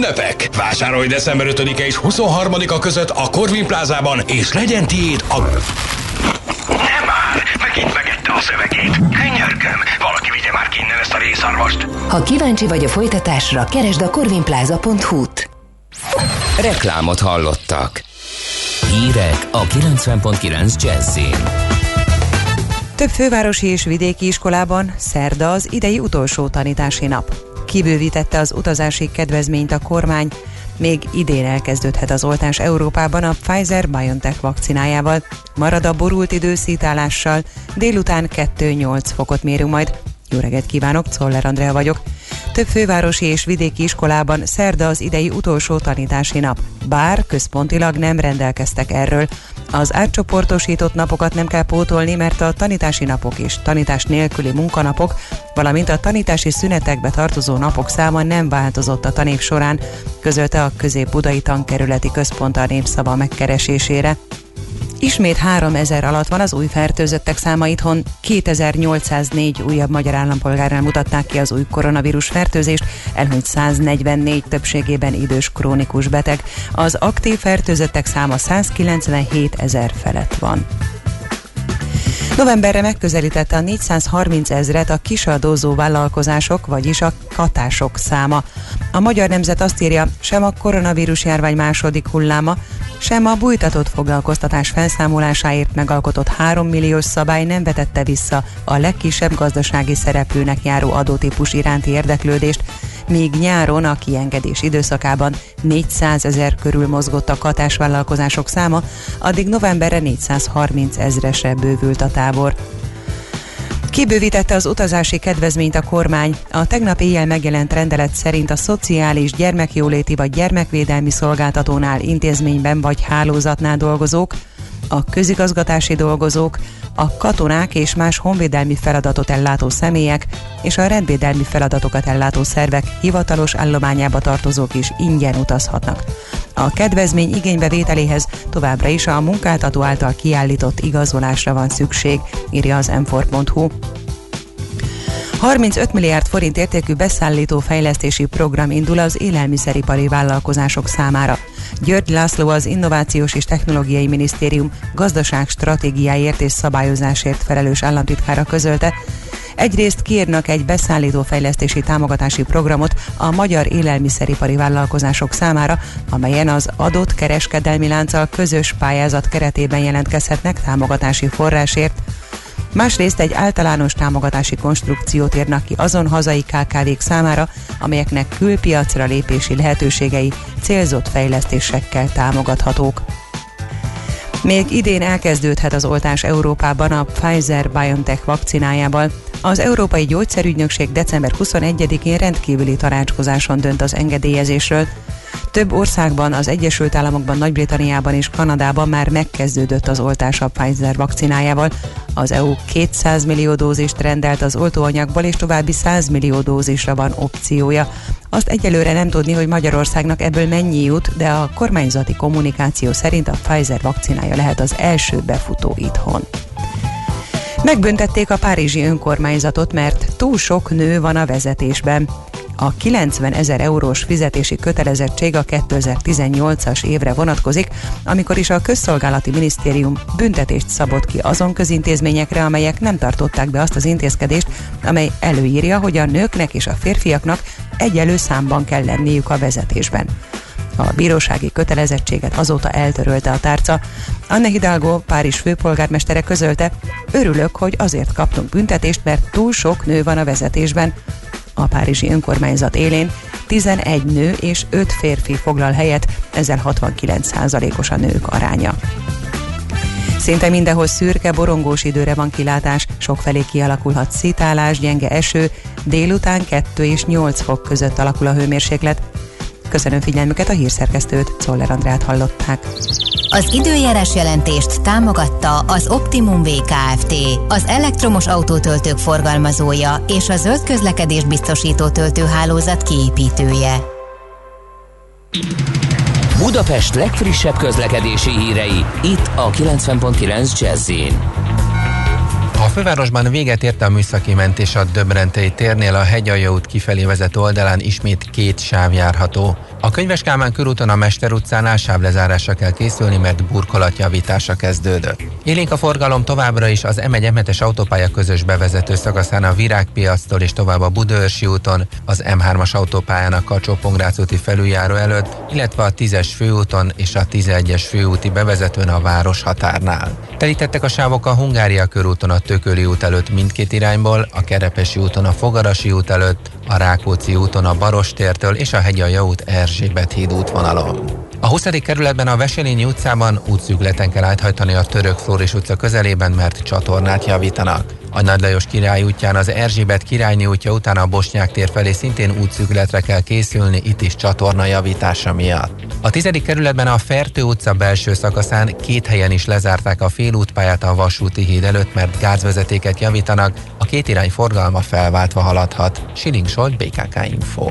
ünnepek! Vásárolj december 5-e és 23-a között a Corvin plázában, és legyen tiéd a... Nem már! Megint megette a szövegét. Könyörgöm, valaki vigye már ki innen ezt a részarvast. Ha kíváncsi vagy a folytatásra, keresd a corvinplaza.hu-t. Reklámot hallottak. Hírek a 90.9 Jazzin. Több fővárosi és vidéki iskolában szerda az idei utolsó tanítási nap. Kibővítette az utazási kedvezményt a kormány, még idén elkezdődhet az oltás Európában a Pfizer-BioNTech vakcinájával. Marad a borult idő szítálással, délután 2-8 fokot mérünk majd. Jó reggelt kívánok, Czoller Andrea vagyok. Több fővárosi és vidéki iskolában szerda az idei utolsó tanítási nap, bár központilag nem rendelkeztek erről. Az átcsoportosított napokat nem kell pótolni, mert a tanítási napok és tanítás nélküli munkanapok, valamint a tanítási szünetekbe tartozó napok száma nem változott a tanév során, közölte a Közép-Budai Tankerületi Központ a népszava megkeresésére. Ismét 3000 alatt van az új fertőzöttek száma itthon. 2804 újabb magyar állampolgárnál mutatták ki az új koronavírus fertőzést, elhunyt 144 többségében idős krónikus beteg. Az aktív fertőzöttek száma 197 ezer felett van. Novemberre megközelítette a 430 ezret a kisadózó vállalkozások, vagyis a katások száma. A Magyar Nemzet azt írja, sem a koronavírus járvány második hulláma, sem a bújtatott foglalkoztatás felszámolásáért megalkotott 3 milliós szabály nem vetette vissza a legkisebb gazdasági szereplőnek járó adótípus iránti érdeklődést, míg nyáron a kiengedés időszakában 400 ezer körül mozgott a katásvállalkozások száma, addig novemberre 430 ezresre bővült a tábor. Kibővítette az utazási kedvezményt a kormány. A tegnap éjjel megjelent rendelet szerint a szociális, gyermekjóléti vagy gyermekvédelmi szolgáltatónál, intézményben vagy hálózatnál dolgozók, a közigazgatási dolgozók, a katonák és más honvédelmi feladatot ellátó személyek és a rendvédelmi feladatokat ellátó szervek hivatalos állományába tartozók is ingyen utazhatnak. A kedvezmény igénybevételéhez továbbra is a munkáltató által kiállított igazolásra van szükség, írja az m 35 milliárd forint értékű beszállító fejlesztési program indul az élelmiszeripari vállalkozások számára. György László az Innovációs és Technológiai Minisztérium gazdaság stratégiáért és szabályozásért felelős államtitkára közölte, Egyrészt kérnek egy beszállító fejlesztési támogatási programot a magyar élelmiszeripari vállalkozások számára, amelyen az adott kereskedelmi lánccal közös pályázat keretében jelentkezhetnek támogatási forrásért, Másrészt egy általános támogatási konstrukciót érnek ki azon hazai KKV-k számára, amelyeknek külpiacra lépési lehetőségei célzott fejlesztésekkel támogathatók. Még idén elkezdődhet az oltás Európában a Pfizer-BioNTech vakcinájával. Az Európai Gyógyszerügynökség december 21-én rendkívüli tanácskozáson dönt az engedélyezésről. Több országban, az Egyesült Államokban, Nagy-Britanniában és Kanadában már megkezdődött az oltás a Pfizer vakcinájával. Az EU 200 millió dózist rendelt az oltóanyagból, és további 100 millió dózisra van opciója. Azt egyelőre nem tudni, hogy Magyarországnak ebből mennyi jut, de a kormányzati kommunikáció szerint a Pfizer vakcinája lehet az első befutó itthon. Megbüntették a párizsi önkormányzatot, mert túl sok nő van a vezetésben. A 90 ezer eurós fizetési kötelezettség a 2018-as évre vonatkozik, amikor is a Közszolgálati Minisztérium büntetést szabott ki azon közintézményekre, amelyek nem tartották be azt az intézkedést, amely előírja, hogy a nőknek és a férfiaknak egyelő számban kell lenniük a vezetésben. A bírósági kötelezettséget azóta eltörölte a tárca. Anne Hidalgo, Párizs főpolgármestere közölte, örülök, hogy azért kaptunk büntetést, mert túl sok nő van a vezetésben. A párizsi önkormányzat élén 11 nő és 5 férfi foglal helyet, ezzel 69%-os a nők aránya. Szinte mindenhol szürke, borongós időre van kilátás, sokfelé kialakulhat szitálás, gyenge eső, délután 2 és 8 fok között alakul a hőmérséklet. Köszönöm figyelmüket, a hírszerkesztőt, Czoller Andrát hallották. Az időjárás jelentést támogatta az Optimum VKFT, az elektromos autótöltők forgalmazója és a zöld közlekedés biztosító töltőhálózat kiépítője. Budapest legfrissebb közlekedési hírei, itt a 90.9 jazz a fővárosban véget ért a műszaki mentés a Döbrentei térnél a hegyalja út kifelé vezető oldalán ismét két sáv járható. A Könyves Kálmán körúton a Mester utcánál sávlezárásra kell készülni, mert burkolatjavítása kezdődött. Élénk a forgalom továbbra is az M1-es autópálya közös bevezető szakaszán a Virágpiasztól és tovább a Budaörsi úton, az M3-as autópályán a kacsó úti felüljáró előtt, illetve a 10-es főúton és a 11-es főúti bevezetőn a város határnál. Telítettek a sávok a Hungária körúton a Tököli út előtt mindkét irányból, a Kerepesi úton a Fogarasi út előtt, a Rákóczi úton a Barostértől és a Hegyalja út Erzsébet híd útvonalon. A 20. kerületben a Veselényi utcában útszügleten kell áthajtani a Török Flóris utca közelében, mert csatornát javítanak. A Nagy Lajos király útján az Erzsébet királyni útja után a Bosnyák tér felé szintén útszükletre kell készülni, itt is csatorna javítása miatt. A 10. kerületben a Fertő utca belső szakaszán két helyen is lezárták a félútpályát a vasúti híd előtt, mert gázvezetéket javítanak, a két irány forgalma felváltva haladhat. Siling Solt, BKK Info.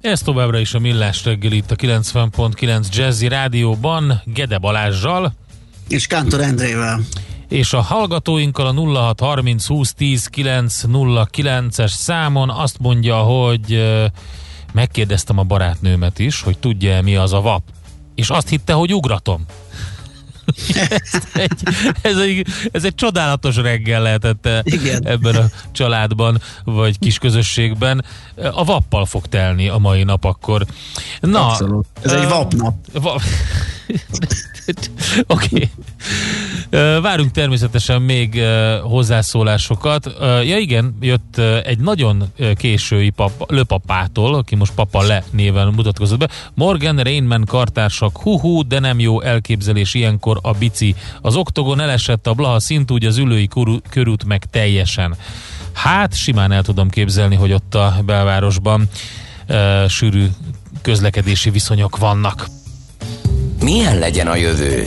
Ez továbbra is a Millás reggel itt a 90.9 Jazzy Rádióban, Gede Balázsjal. És Kántor Endrével. És a hallgatóinkkal a 0630 20 10 909-es számon azt mondja, hogy megkérdeztem a barátnőmet is, hogy tudja mi az a VAP. És azt hitte, hogy ugratom ez, egy, ez, egy, ez egy csodálatos reggel lehetett Igen. ebben a családban, vagy kis közösségben. A vappal fog telni a mai nap akkor. Na, Abszolút. Ez egy vapnap. Va- Oké. Okay. Várunk természetesen még hozzászólásokat. Ja igen, jött egy nagyon késői papa, löpapától, aki most Papa Le néven mutatkozott be. Morgan Rainman kartársak, hú, de nem jó elképzelés ilyenkor a bici. Az oktogon elesett a Blaha szintúgy az ülői körút meg teljesen. Hát simán el tudom képzelni, hogy ott a belvárosban uh, sűrű közlekedési viszonyok vannak. Milyen legyen a jövő?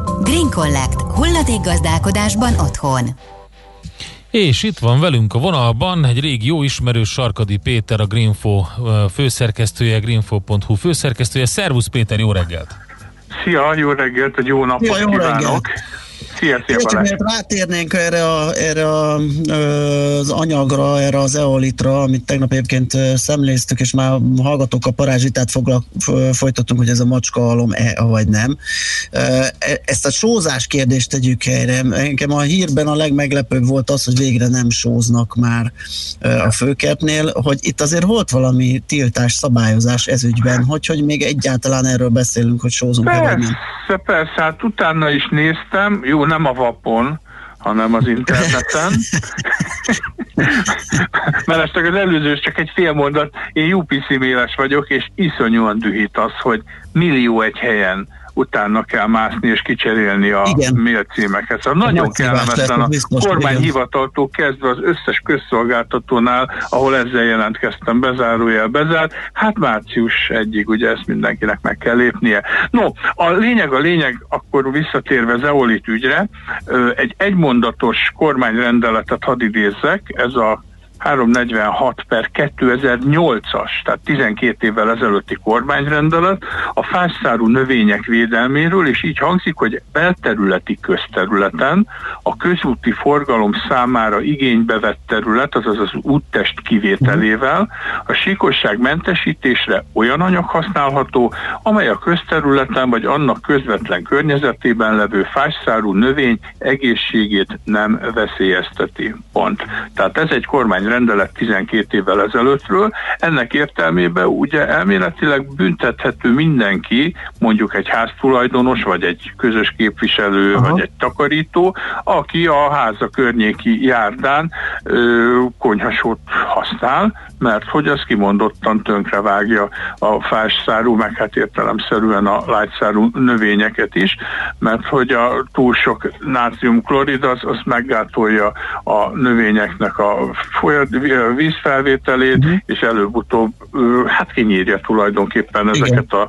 Green Collect. gazdálkodásban otthon. És itt van velünk a vonalban egy régi jó ismerős Sarkadi Péter, a Greenfo főszerkesztője, greenfo.hu főszerkesztője. Szervusz Péter, jó reggelt! Szia, jó reggelt, egy jó napot ja, jó kívánok! Reggelt. Szia, szia Balázs. Miért rátérnénk erre, a, erre a, az anyagra, erre az eolitra, amit tegnap egyébként szemléztük, és már hallgatók a parázsitát foglak, folytattunk, hogy ez a macska alom-e, vagy nem. E, ezt a sózás kérdést tegyük helyre. Engem a hírben a legmeglepőbb volt az, hogy végre nem sóznak már a főkertnél, hogy itt azért volt valami tiltás, szabályozás ezügyben, hogy, hogy még egyáltalán erről beszélünk, hogy sózunk-e vagy nem. Persze, persze, hát utána is néztem, jó, nem a vapon, hanem az interneten. Mert csak az előző csak egy fél mondat. Én UPC méles vagyok, és iszonyúan dühít az, hogy millió egy helyen utána kell mászni és kicserélni a mail címekhez. Szóval nagyon kellemetlen a kormányhivataltól kezdve az összes közszolgáltatónál, ahol ezzel jelentkeztem, bezárójel bezárt, hát március egyig ugye ezt mindenkinek meg kell lépnie. No, a lényeg a lényeg, akkor visszatérve Zeolit ügyre, egy egymondatos kormányrendeletet hadd idézzek, ez a 346 per 2008-as, tehát 12 évvel ezelőtti kormányrendelet a fásszárú növények védelméről, és így hangzik, hogy belterületi közterületen a közúti forgalom számára igénybe vett terület, azaz az úttest kivételével a síkosság mentesítésre olyan anyag használható, amely a közterületen vagy annak közvetlen környezetében levő fásszárú növény egészségét nem veszélyezteti. Pont. Tehát ez egy kormány rendelet 12 évvel ezelőttről. Ennek értelmében ugye elméletileg büntethető mindenki, mondjuk egy háztulajdonos, vagy egy közös képviselő, Aha. vagy egy takarító, aki a háza környéki járdán ö, konyhasót használ, mert hogy az kimondottan tönkrevágja a fásszárú, meg hát értelemszerűen a lágyszárú növényeket is, mert hogy a túl sok nátriumklorid az, az meggátolja a növényeknek a vízfelvételét, uh-huh. és előbb-utóbb hát kinyírja tulajdonképpen Igen. ezeket a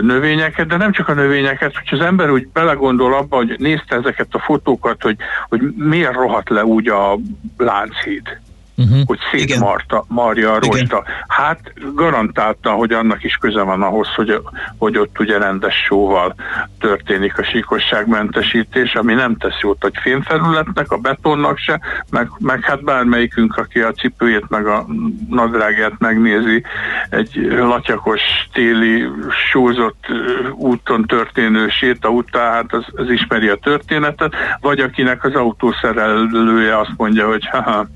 növényeket, de nem csak a növényeket, hogy az ember úgy belegondol abba, hogy nézte ezeket a fotókat, hogy, hogy miért rohadt le úgy a Lánchíd uh-huh. hogy szétmarta, marja a rosta. Hát garantálta, hogy annak is köze van ahhoz, hogy, hogy ott ugye rendes sóval történik a síkosságmentesítés, ami nem tesz jót a fémfelületnek, a betonnak se, meg, meg hát bármelyikünk, aki a cipőjét meg a nadrágját megnézi, egy latyakos téli sózott úton történő séta után, hát az, az ismeri a történetet, vagy akinek az autószerelője azt mondja, hogy haha,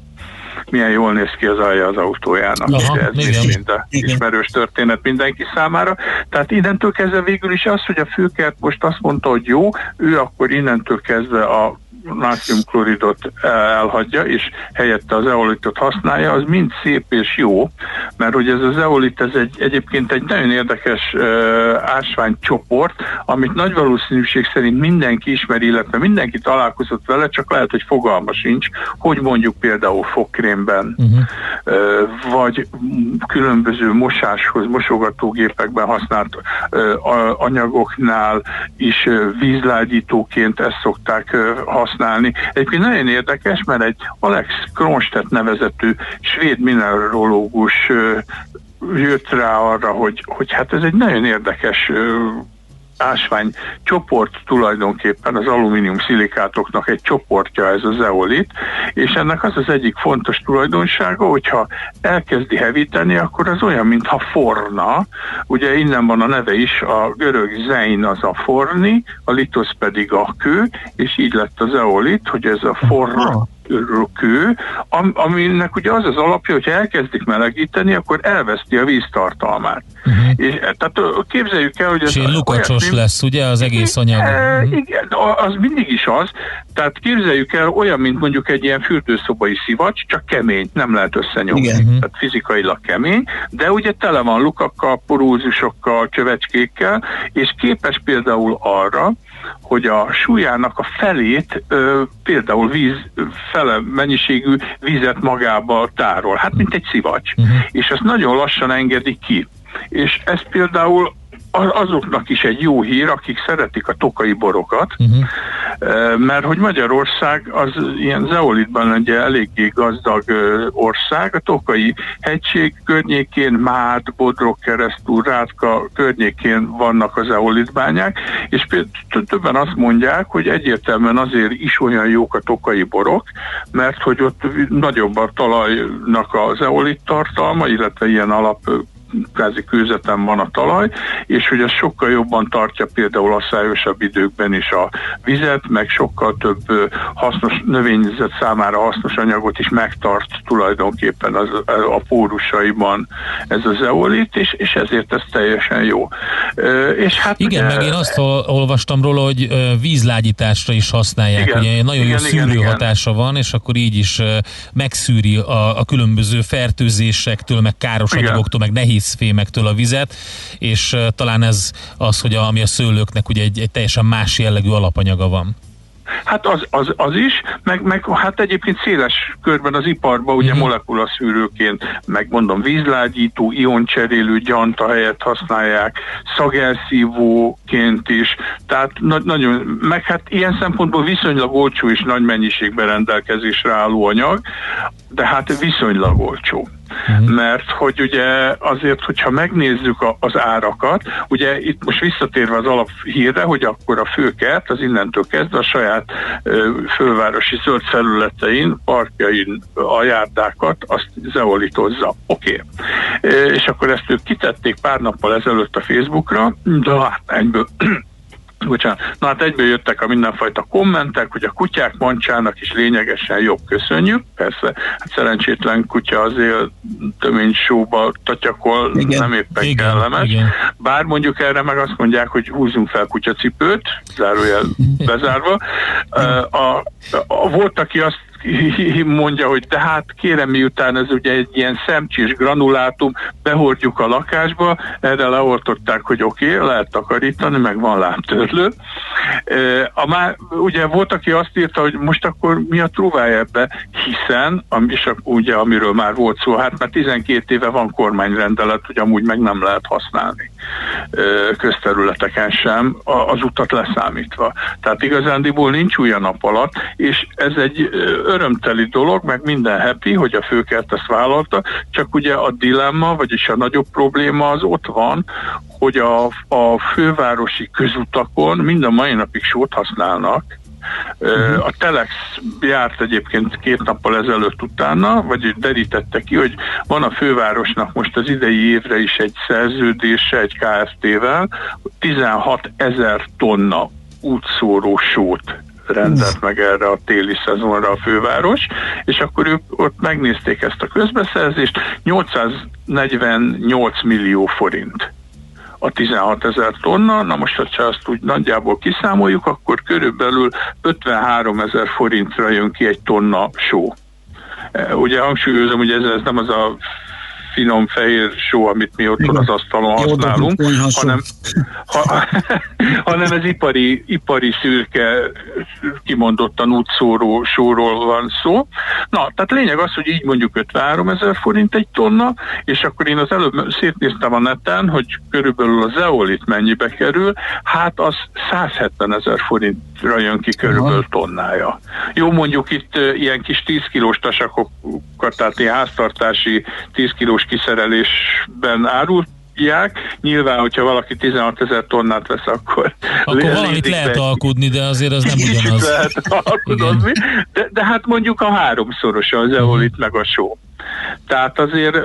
milyen jól néz ki az alja az autójának. Aha, ez igen, mind a ismerős történet mindenki számára. Tehát innentől kezdve végül is az, hogy a főkert most azt mondta, hogy jó, ő akkor innentől kezdve a nátriumkloridot elhagyja, és helyette az eolitot használja, az mind szép és jó, mert hogy ez az eolit ez egy, egyébként egy nagyon érdekes uh, ásványcsoport, amit nagy valószínűség szerint mindenki ismeri, illetve mindenki találkozott vele, csak lehet, hogy fogalma sincs, hogy mondjuk például fogkrémben, uh-huh. uh, vagy különböző mosáshoz, mosogatógépekben használt uh, anyagoknál is uh, vízlágyítóként ezt szokták uh, használni. Egyébként nagyon érdekes, mert egy Alex Kronstedt nevezetű svéd mineralógus jött rá arra, hogy, hogy hát ez egy nagyon érdekes ásvány csoport tulajdonképpen az alumínium szilikátoknak egy csoportja ez az zeolit, és ennek az az egyik fontos tulajdonsága, hogyha elkezdi hevíteni, akkor az olyan, mintha forna, ugye innen van a neve is, a görög zein az a forni, a litosz pedig a kő, és így lett az zeolit, hogy ez a forna kő, am, aminek ugye az az alapja, hogyha elkezdik melegíteni, akkor elveszti a víztartalmát. Uh-huh. És, tehát képzeljük el, hogy ez... És lukacsos olyat, lesz, ugye, az egész anyag? E, igen, az mindig is az. Tehát képzeljük el olyan, mint mondjuk egy ilyen fürdőszobai szivacs, csak kemény, nem lehet összenyomni. Igen. Uh-huh. Tehát fizikailag kemény, de ugye tele van lukakkal, porúzusokkal, csövecskékkel, és képes például arra, hogy a súlyának a felét ö, például víz, fele mennyiségű vizet magába tárol, hát mint egy szivacs, uh-huh. és ezt nagyon lassan engedi ki. És ez például azoknak is egy jó hír, akik szeretik a tokai borokat, uh-huh. mert hogy Magyarország az ilyen zeolitban egy eléggé gazdag ország, a tokai hegység környékén, Mád, Bodrog, Keresztúr, Rátka környékén vannak az zeolitbányák, és többen azt mondják, hogy egyértelműen azért is olyan jók a tokai borok, mert hogy ott nagyobb a talajnak az zeolit tartalma, illetve ilyen alap kázi kőzeten van a talaj, és hogy ez sokkal jobban tartja például a szájosabb időkben is a vizet, meg sokkal több hasznos növényzet számára hasznos anyagot is megtart tulajdonképpen az, a pórusaiban ez az eolit, és, és ezért ez teljesen jó. És hát igen, ugye, meg én azt olvastam róla, hogy vízlágyításra is használják, igen, ugye nagyon igen, jó szűrő igen, hatása van, és akkor így is megszűri a, a különböző fertőzésektől, meg káros igen. anyagoktól, meg nehéz fémektől a vizet, és talán ez az, hogy a, ami a szőlőknek ugye egy, egy teljesen más jellegű alapanyaga van. Hát az, az, az is, meg, meg hát egyébként széles körben az iparban ugye uh-huh. molekulaszűrőként, meg mondom vízlágyító, ioncserélő gyanta helyett használják, szagelszívóként is, tehát na, nagyon, meg hát ilyen szempontból viszonylag olcsó és nagy mennyiségben rendelkezésre álló anyag, de hát viszonylag olcsó. Uh-huh. Mert hogy ugye azért, hogyha megnézzük a, az árakat, ugye itt most visszatérve az alaphírre, hogy akkor a főkert az innentől kezdve a saját ö, fővárosi zöld felületein, parkjain a járdákat azt zeolitozza. Oké. Okay. És akkor ezt ők kitették pár nappal ezelőtt a Facebookra, de hát egyből Bocsánat. Na hát egyből jöttek a mindenfajta kommentek, hogy a kutyák mancsának is lényegesen jobb, köszönjük. Persze, hát szerencsétlen kutya azért tömény sóba tatyakol, igen. nem éppen igen, kellemes. Igen. Bár mondjuk erre meg azt mondják, hogy húzzunk fel kutyacipőt, zárójel bezárva. A, a, a, volt, aki azt mondja, hogy tehát kérem miután ez ugye egy ilyen szemcsés granulátum, behordjuk a lakásba, erre leoltották, hogy oké, okay, lehet takarítani, meg van lábtörlő. A már, ugye volt, aki azt írta, hogy most akkor mi a trúvája ebbe, hiszen, és ugye amiről már volt szó, hát már 12 éve van kormányrendelet, hogy amúgy meg nem lehet használni közterületeken sem, az utat leszámítva. Tehát igazándiból nincs új a nap alatt, és ez egy örömteli dolog, meg minden happy, hogy a főkert ezt vállalta, csak ugye a dilemma, vagyis a nagyobb probléma az ott van, hogy a, a fővárosi közutakon mind a mai napig sót használnak, Uh-huh. A Telex járt egyébként két nappal ezelőtt utána, vagy derítette ki, hogy van a fővárosnak most az idei évre is egy szerződése egy KFT-vel, 16 ezer tonna útszóró sót rendelt meg erre a téli szezonra a főváros, és akkor ők ott megnézték ezt a közbeszerzést, 848 millió forint a 16 ezer tonna, na most, ha ezt úgy nagyjából kiszámoljuk, akkor körülbelül 53 ezer forintra jön ki egy tonna só. E, ugye hangsúlyozom, hogy ez, ez nem az a finom fehér só, amit mi otthon az asztalon használunk, hanem, ha, hanem ez ipari, ipari szürke, kimondottan útszóró sóról van szó. Na, tehát lényeg az, hogy így mondjuk 53 ezer forint egy tonna, és akkor én az előbb szétnéztem a neten, hogy körülbelül az zeolit mennyibe kerül, hát az 170 ezer forintra jön ki körülbelül tonnája. Jó, mondjuk itt ilyen kis 10 kilós tasakokat, tehát ilyen háztartási 10 kilós kiszerelésben árult, Nyilván, hogyha valaki 16 ezer tonnát vesz, akkor... Akkor valamit lehet be. alkudni, de azért az nem ugyanaz. lehet alkudozni, de, de hát mondjuk a háromszorosa az eolit meg a só. Tehát azért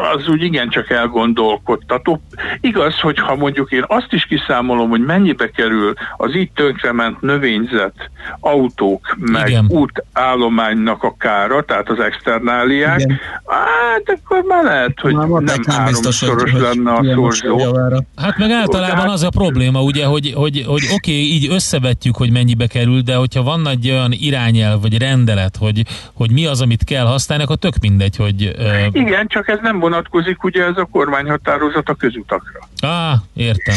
az úgy igencsak elgondolkodtató. Igaz, hogy ha mondjuk én azt is kiszámolom, hogy mennyibe kerül az itt tönkrement növényzet, autók, meg Igen. útállománynak a kára, tehát az externáliák, Igen. hát akkor már lehet, hogy már nem háromszoros lenne a szorzó. Hát meg általában az a probléma, ugye, hogy, hogy, hogy oké, okay, így összevetjük, hogy mennyibe kerül, de hogyha van egy olyan irányelv, vagy rendelet, hogy, hogy mi az, amit kell használni, akkor tök mindegy, hogy... Uh... Igen, csak ez nem vonatkozik ugye ez a kormányhatározat a közutakra. Á, értem.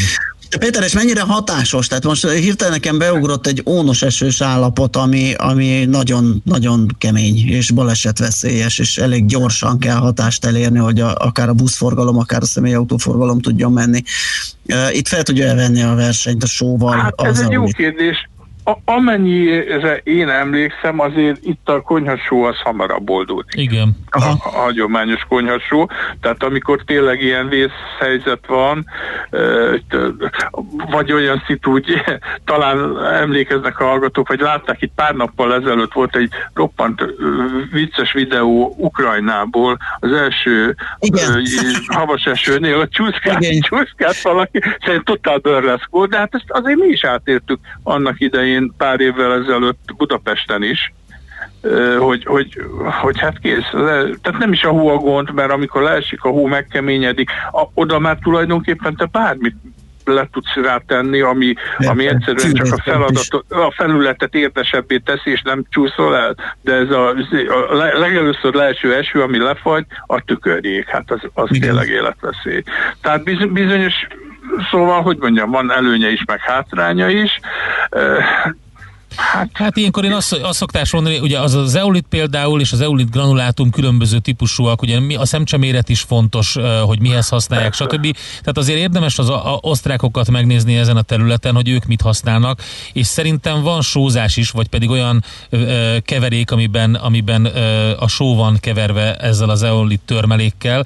Péter, és mennyire hatásos? Tehát most hirtelen nekem beugrott egy ónos esős állapot, ami, ami nagyon, nagyon kemény és balesetveszélyes, és elég gyorsan kell hatást elérni, hogy a, akár a buszforgalom, akár a személyautóforgalom tudjon menni. Itt fel tudja elvenni a versenyt a sóval? Hát ez egy jó kérdés a, amennyire én emlékszem, azért itt a konyhasó az hamarabb oldódik. Igen. A, a hagyományos konyhasó. Tehát amikor tényleg ilyen vészhelyzet van, vagy olyan szitu, úgy, talán emlékeznek a hallgatók, vagy látták itt pár nappal ezelőtt volt egy roppant vicces videó Ukrajnából, az első Igen. havas esőnél, a csúszkát, csúszkát valaki, szerintem totál burleszk volt, de hát ezt azért mi is átértük annak idején én pár évvel ezelőtt Budapesten is, hogy, hogy, hogy hát kész. Tehát nem is a hó a gond, mert amikor leesik a hó, megkeményedik, a, oda már tulajdonképpen te bármit le tudsz rátenni, ami, ami egyszerűen csak a, feladatot, a felületet érdesebbé teszi, és nem csúszol el, de ez a, a legelőször leeső eső, ami lefagy, a tükörjék, hát az, az tényleg életveszély. Tehát bizonyos Szóval, hogy mondjam, van előnye is, meg hátránya is. Hát, hát ilyenkor én azt, azt szokták mondani, ugye az az eolit például, és az eolit granulátum különböző típusúak, ugye a szemcseméret is fontos, hogy mihez használják, stb. Tehát azért érdemes az a, a osztrákokat megnézni ezen a területen, hogy ők mit használnak, és szerintem van sózás is, vagy pedig olyan ö, keverék, amiben, amiben ö, a só van keverve ezzel az eolit törmelékkel,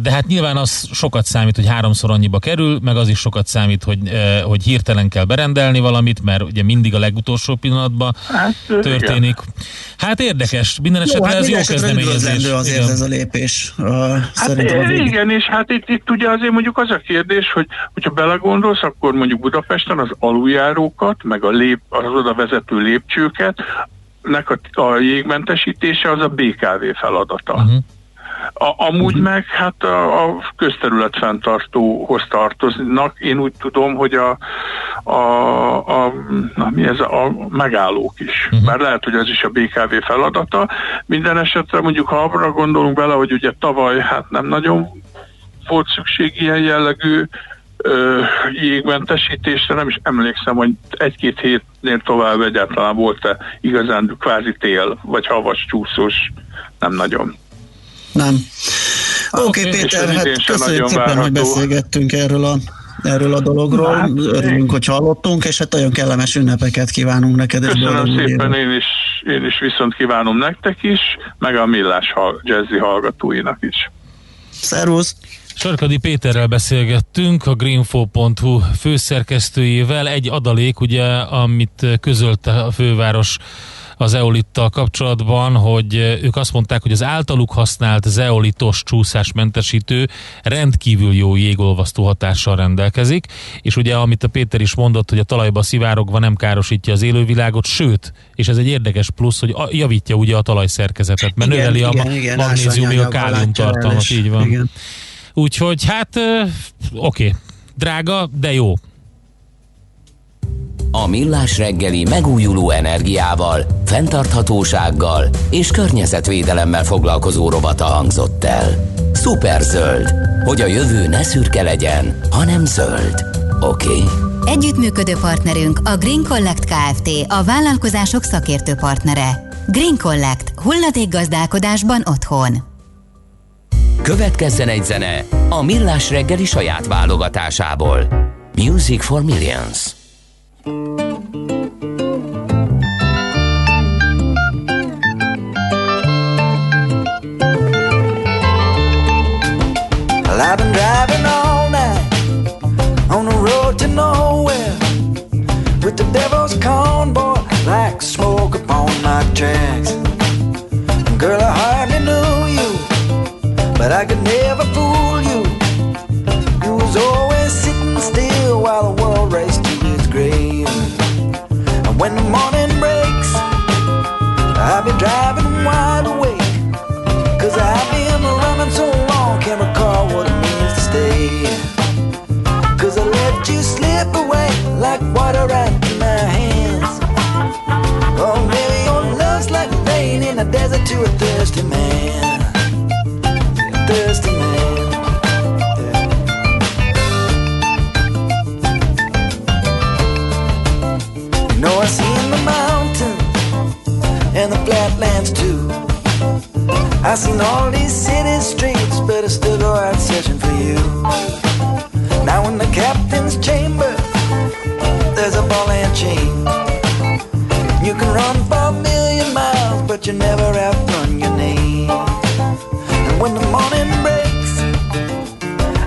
de hát nyilván az sokat számít, hogy háromszor annyiba kerül, meg az is sokat számít, hogy, hogy hirtelen kell berendelni valamit, mert ugye mindig a legutolsó pillanatban hát, történik. Igen. Hát érdekes, minden esetre jó, hát ez jó kezdeményezés. azért igen. ez a lépés. Uh, hát igen, és hát itt, itt ugye azért mondjuk az a kérdés, hogy hogyha belegondolsz, akkor mondjuk Budapesten az aluljárókat, meg a lép, az oda vezető lépcsőket, nek a, a jégmentesítése az a BKV feladata. Uh-huh. A, amúgy meg hát a, a közterület fenntartóhoz tartoznak. Én úgy tudom, hogy a, a, a, na, mi ez, a megállók is. Uh-huh. Bár lehet, hogy ez is a BKV feladata. Minden esetre mondjuk, ha abra gondolunk bele, hogy ugye tavaly hát nem nagyon volt szükség ilyen jellegű ö, jégmentesítésre, nem is emlékszem, hogy egy-két hétnél tovább egyáltalán volt-e igazán kvázi tél, vagy havas csúszós, nem nagyon. Nem. Oké, okay, Péter, hát köszönjük szépen, várható. hogy beszélgettünk erről a erről a dologról. Hát, Örülünk, hogy hallottunk, és hát nagyon kellemes ünnepeket kívánunk neked. Köszönöm szépen, én is, én is viszont kívánom nektek is, meg a Millás jazzy hallgatóinak is. Szervusz! Sarkadi Péterrel beszélgettünk, a greenfo.hu főszerkesztőjével. Egy adalék, ugye, amit közölte a főváros az eolittal kapcsolatban, hogy ők azt mondták, hogy az általuk használt zeolitos csúszásmentesítő rendkívül jó jégolvasztó hatással rendelkezik, és ugye amit a Péter is mondott, hogy a talajba szivárogva nem károsítja az élővilágot, sőt, és ez egy érdekes plusz, hogy javítja ugye a talajszerkezetet, mert igen, növeli igen, a igen, magnézium, a kálium tartalmat, így van. Igen. Úgyhogy hát oké, okay Drága, de jó. A Millás reggeli megújuló energiával, fenntarthatósággal és környezetvédelemmel foglalkozó rovata hangzott el. zöld, hogy a jövő ne szürke legyen, hanem zöld. Oké? Okay? Együttműködő partnerünk a Green Collect Kft. a vállalkozások szakértő partnere. Green Collect. Hulladékgazdálkodásban otthon. Következzen egy zene a Millás reggeli saját válogatásából. Music for Millions. I've been driving all night on the road to nowhere with the devil's cornball like smoke upon my tracks. Girl, I hardly knew you, but I could never fool you. You was always sitting still while the When the morning breaks, I'll be driving wide awake. Cause I've been running so long, can't recall what it means to stay. Cause I let you slip away like water out in my hands. Oh, maybe your love's like rain in a desert to a thirsty man. I've all these city streets, but I still go out searching for you. Now in the captain's chamber, there's a ball and chain. You can run for a million miles, but you never outrun your name. And when the morning breaks,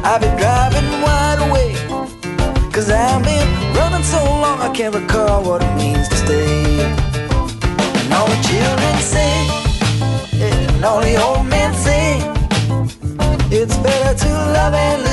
I'll be driving wide awake. Cause I've been running so long, I can't recall what saben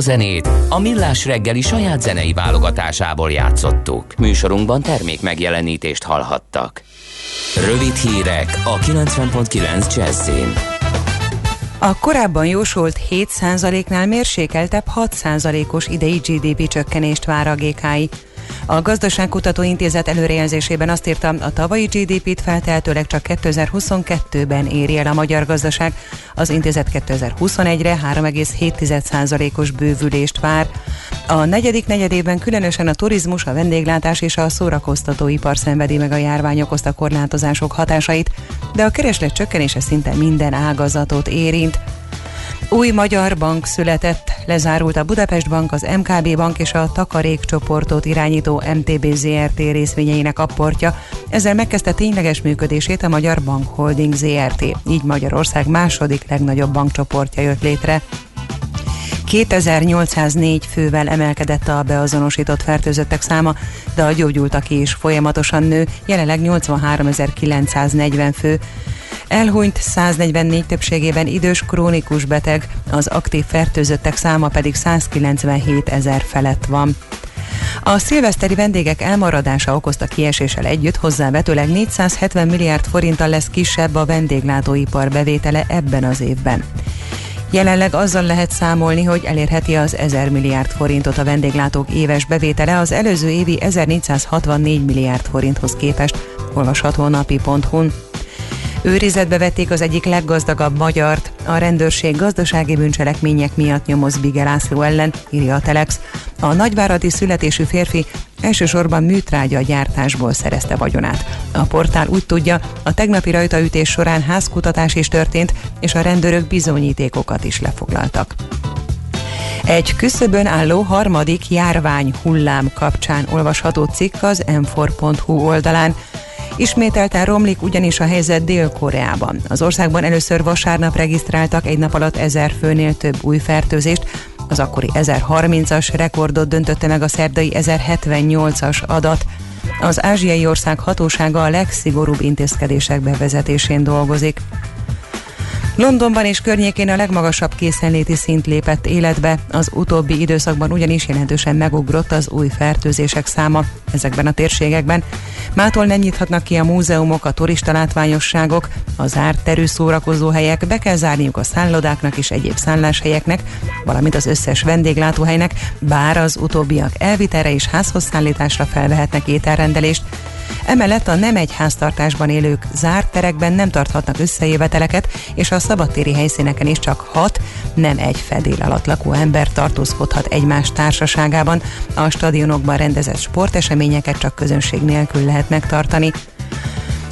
a zenét a Millás reggeli saját zenei válogatásából játszottuk. Műsorunkban termék megjelenítést hallhattak. Rövid hírek a 90.9 Jazzin. A korábban jósolt 7%-nál mérsékeltebb 6%-os idei GDP csökkenést vár a GKI. A Gazdaságkutató Intézet előrejelzésében azt írta, a tavalyi GDP-t feltehetőleg csak 2022-ben éri el a magyar gazdaság. Az intézet 2021-re 3,7%-os bővülést vár. A negyedik negyedében különösen a turizmus, a vendéglátás és a szórakoztatóipar szenvedi meg a járvány okozta korlátozások hatásait, de a kereslet csökkenése szinte minden ágazatot érint. Új magyar bank született, lezárult a Budapest Bank, az MKB Bank és a Takarékcsoportot irányító MTB ZRT részvényeinek apportja. Ezzel megkezdte tényleges működését a Magyar Bank Holding ZRT. Így Magyarország második legnagyobb bankcsoportja jött létre. 2804 fővel emelkedett a beazonosított fertőzöttek száma, de a gyógyultak is folyamatosan nő, jelenleg 83.940 fő. Elhunyt 144 többségében idős krónikus beteg, az aktív fertőzöttek száma pedig 197 ezer felett van. A szilveszteri vendégek elmaradása okozta kieséssel együtt hozzávetőleg 470 milliárd forinttal lesz kisebb a vendéglátóipar bevétele ebben az évben. Jelenleg azzal lehet számolni, hogy elérheti az 1000 milliárd forintot a vendéglátók éves bevétele az előző évi 1464 milliárd forinthoz képest, olvasható napi.hu-n. Őrizetbe vették az egyik leggazdagabb magyart. A rendőrség gazdasági bűncselekmények miatt nyomoz Bige László ellen, írja a Telex. A nagyváradi születésű férfi elsősorban műtrágya gyártásból szerezte vagyonát. A portál úgy tudja, a tegnapi rajtaütés során házkutatás is történt, és a rendőrök bizonyítékokat is lefoglaltak. Egy küszöbön álló harmadik járvány hullám kapcsán olvasható cikk az m4.hu oldalán. Ismételten romlik ugyanis a helyzet Dél-Koreában. Az országban először vasárnap regisztráltak egy nap alatt ezer főnél több új fertőzést, az akkori 1030-as rekordot döntötte meg a szerdai 1078-as adat. Az ázsiai ország hatósága a legszigorúbb intézkedések bevezetésén dolgozik. Londonban és környékén a legmagasabb készenléti szint lépett életbe, az utóbbi időszakban ugyanis jelentősen megugrott az új fertőzések száma ezekben a térségekben. Mától nem nyithatnak ki a múzeumok, a turista látványosságok, a zárt terű szórakozóhelyek, be kell zárniuk a szállodáknak és egyéb szálláshelyeknek, valamint az összes vendéglátóhelynek, bár az utóbbiak elvitelre és házhoz szállításra felvehetnek ételrendelést, Emellett a nem egy háztartásban élők zárt terekben nem tarthatnak összejöveteleket, és a szabadtéri helyszíneken is csak hat, nem egy fedél alatt lakó ember tartózkodhat egymás társaságában. A stadionokban rendezett sporteseményeket csak közönség nélkül lehet megtartani.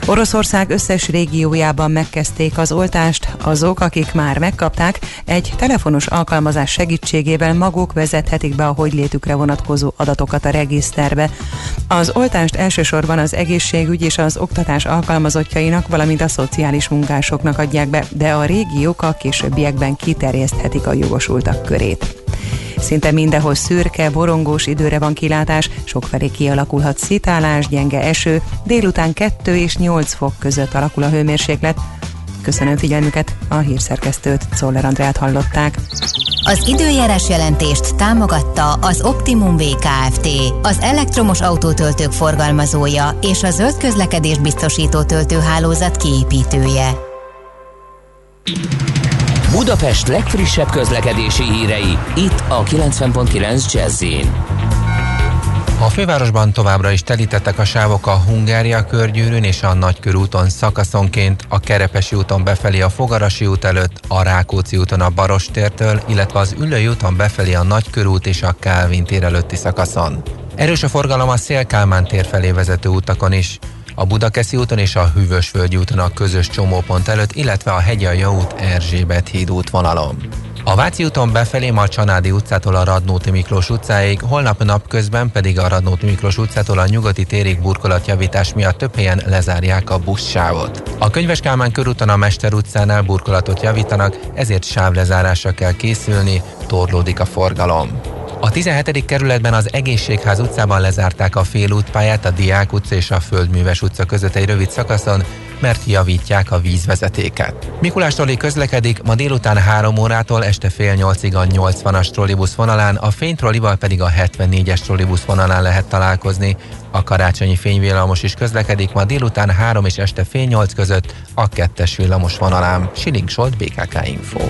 Oroszország összes régiójában megkezdték az oltást, azok, akik már megkapták, egy telefonos alkalmazás segítségével maguk vezethetik be a hogylétükre vonatkozó adatokat a regiszterbe. Az oltást elsősorban az egészségügy és az oktatás alkalmazottjainak, valamint a szociális munkásoknak adják be, de a régiók a későbbiekben kiterjeszthetik a jogosultak körét. Szinte mindenhol szürke, borongós időre van kilátás, sokfelé kialakulhat szitálás, gyenge eső, délután 2 és 8 fok között alakul a hőmérséklet. Köszönöm figyelmüket, a hírszerkesztőt, Szoller Andrát hallották. Az időjárás jelentést támogatta az Optimum VKFT, az elektromos autótöltők forgalmazója és a zöld közlekedés biztosító töltőhálózat kiépítője. Budapest legfrissebb közlekedési hírei, itt a 90.9 jazz a fővárosban továbbra is telítettek a sávok a Hungária körgyűrűn és a Nagykörúton szakaszonként, a Kerepesi úton befelé a Fogarasi út előtt, a Rákóczi úton a Barostértől, illetve az Üllői úton befelé a Nagykörút és a Kálvin tér előtti szakaszon. Erős a forgalom a Szélkálmán tér felé vezető utakon is a Budakeszi úton és a Hűvösvölgyi úton a közös csomópont előtt, illetve a Hegyalja út Erzsébet híd útvonalon. A Váci úton befelé a Csanádi utcától a Radnóti Miklós utcáig, holnap napközben pedig a Radnóti Miklós utcától a nyugati térig burkolatjavítás miatt több helyen lezárják a buszsávot. A Könyves Kálmán körúton a Mester utcánál burkolatot javítanak, ezért sávlezárásra kell készülni, torlódik a forgalom. A 17. kerületben az Egészségház utcában lezárták a félútpályát a Diák utca és a Földműves utca között egy rövid szakaszon, mert javítják a vízvezetéket. Mikulás Trolli közlekedik ma délután 3 órától este fél nyolcig a 80-as trollibusz vonalán, a fénytrollival pedig a 74-es trollibusz vonalán lehet találkozni. A karácsonyi fényvillamos is közlekedik ma délután 3 és este fél 8 között a kettes villamos vonalán. Siling Solt, BKK Info.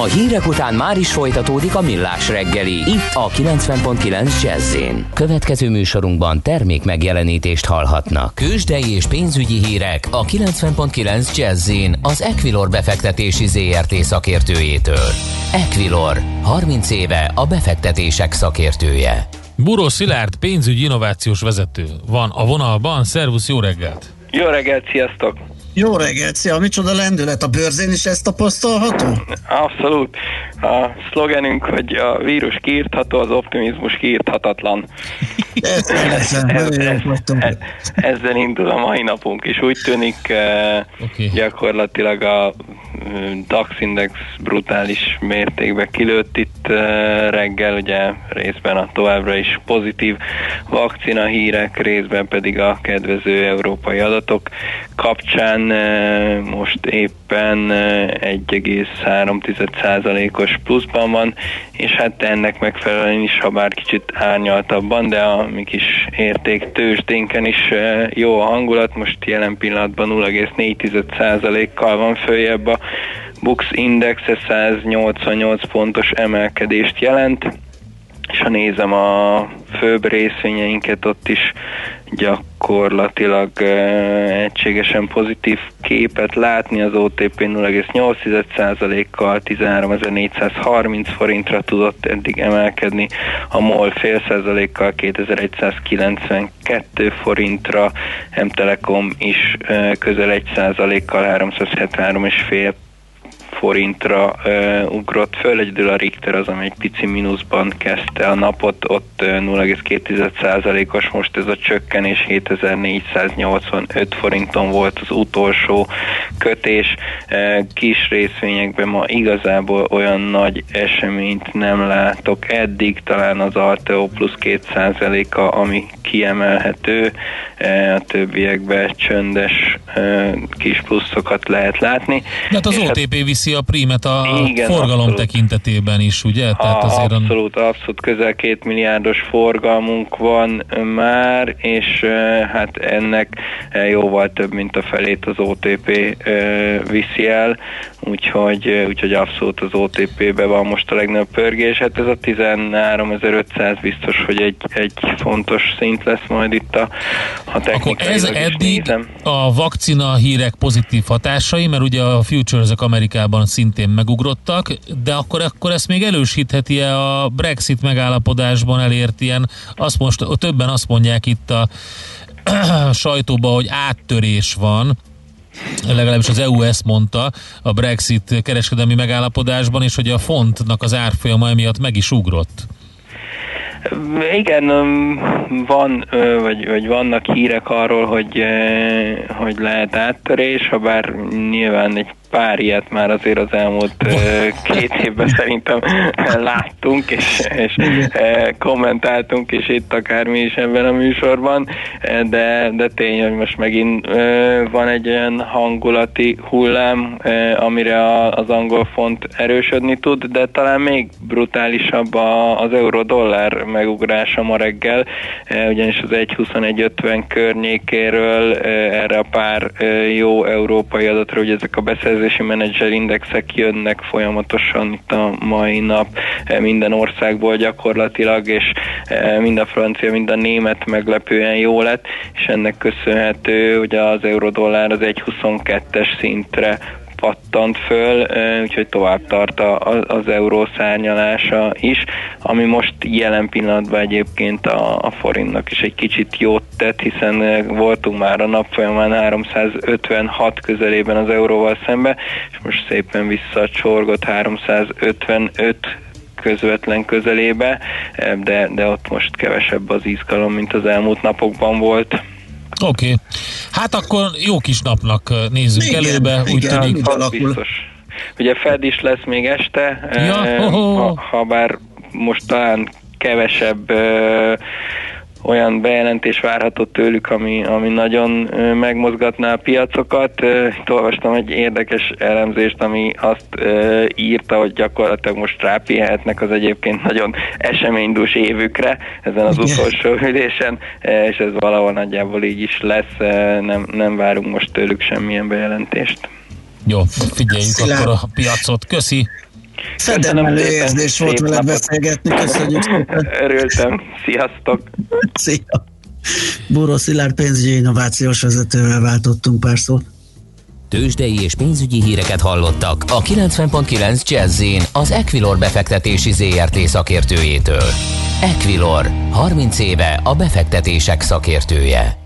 A hírek után már is folytatódik a millás reggeli, itt a 90.9 jazz Következő műsorunkban termék megjelenítést hallhatnak. Kősdei és pénzügyi hírek a 90.9 jazz az Equilor befektetési ZRT szakértőjétől. Equilor, 30 éve a befektetések szakértője. Buró Szilárd, pénzügyi innovációs vezető van a vonalban. Szervusz, jó reggelt! Jó reggelt, sziasztok! Jó reggelt, szia! Micsoda lendület? A bőrzén is ezt tapasztalható? Abszolút. A szlogenünk, hogy a vírus kiírtható, az optimizmus kiírthatatlan. Ez, ez, ez, ezzel indul a mai napunk, és úgy tűnik okay. gyakorlatilag a DAX index brutális mértékben kilőtt itt reggel, ugye részben a továbbra is pozitív vakcina hírek, részben pedig a kedvező európai adatok kapcsán most éppen 1,3%-os pluszban van, és hát ennek megfelelően is, ha bár kicsit árnyaltabban, de a mi kis érték tőzsdénken is jó a hangulat, most jelen pillanatban 0,4%-kal van följebb a Bux Index 188 pontos emelkedést jelent, és ha nézem a főbb részvényeinket, ott is gyakorlatilag egységesen pozitív képet látni, az OTP 0,8%-kal 13.430 forintra tudott eddig emelkedni, a MOL fél százalékkal 2192 forintra, M-Telekom is közel 1 százalékkal 373,5 forintra uh, ugrott föl, egyedül a Richter az, egy pici mínuszban kezdte a napot, ott uh, 0,2%-os most ez a csökkenés, 7485 forinton volt az utolsó kötés. Kis részvényekben ma igazából olyan nagy eseményt nem látok. Eddig, talán az Alteo plusz 2%-a, ami kiemelhető, a többiekben csöndes kis pluszokat lehet látni. De hát az OTP hát, viszi a prímet a Igen, forgalom abszolút. tekintetében is, ugye? Tehát azért abszolút, abszolút közel két milliárdos forgalmunk van már, és hát ennek jóval több, mint a felét az OTP viszi el, úgyhogy, úgyhogy abszolút az OTP-be van most a legnagyobb pörgés. Hát ez a 13.500 biztos, hogy egy, egy fontos szint lesz majd itt a, a. Akkor ez eddig nézem. a vakcina hírek pozitív hatásai, mert ugye a futures Amerikában szintén megugrottak, de akkor, akkor ezt még elősítheti-e a Brexit megállapodásban elért ilyen, azt most többen azt mondják itt a sajtóban, hogy áttörés van, legalábbis az EU ezt mondta a Brexit kereskedelmi megállapodásban, és hogy a fontnak az árfolyama emiatt meg is ugrott. Igen, van, vagy, vagy vannak hírek arról, hogy, hogy lehet áttörés, ha bár nyilván egy pár ilyet már azért az elmúlt két évben szerintem láttunk, és, és kommentáltunk, és itt akár mi is ebben a műsorban, de, de tény, hogy most megint van egy olyan hangulati hullám, amire az angol font erősödni tud, de talán még brutálisabb az euró-dollár megugrása ma reggel, ugyanis az 1.21.50 környékéről erre a pár jó európai adatra, hogy ezek a beszerzések befektetési menedzser indexek jönnek folyamatosan itt a mai nap eh, minden országból gyakorlatilag, és eh, mind a francia, mind a német meglepően jó lett, és ennek köszönhető, hogy az eurodollár az 1.22-es szintre pattant föl, úgyhogy tovább tart az euró szárnyalása is, ami most jelen pillanatban egyébként a, a forintnak is egy kicsit jót tett, hiszen voltunk már a nap folyamán 356 közelében az euróval szembe, és most szépen visszacsorgott 355 közvetlen közelébe, de, de ott most kevesebb az izgalom, mint az elmúlt napokban volt. Oké. Okay. Hát akkor jó kis napnak nézzük igen, elébe, úgy igen, tűnik. Biztos. Ugye Fed is lesz még este, ja, ha, ha bár most talán kevesebb olyan bejelentés várható tőlük, ami, ami nagyon megmozgatná a piacokat. Itt olvastam egy érdekes elemzést, ami azt írta, hogy gyakorlatilag most rápihetnek az egyébként nagyon eseménydús évükre ezen az utolsó ülésen, és ez valahol nagyjából így is lesz, nem, nem várunk most tőlük semmilyen bejelentést. Jó, figyeljük Szilárd. akkor a piacot. Köszi! Fedemelő érzés volt vele beszélgetni, köszönjük szépen. Örültem, sziasztok! Szia! Búró Szilárd pénzügyi innovációs vezetővel váltottunk pár szót. Tőzsdei és pénzügyi híreket hallottak a 90.9 jazz az Equilor befektetési ZRT szakértőjétől. Equilor, 30 éve a befektetések szakértője.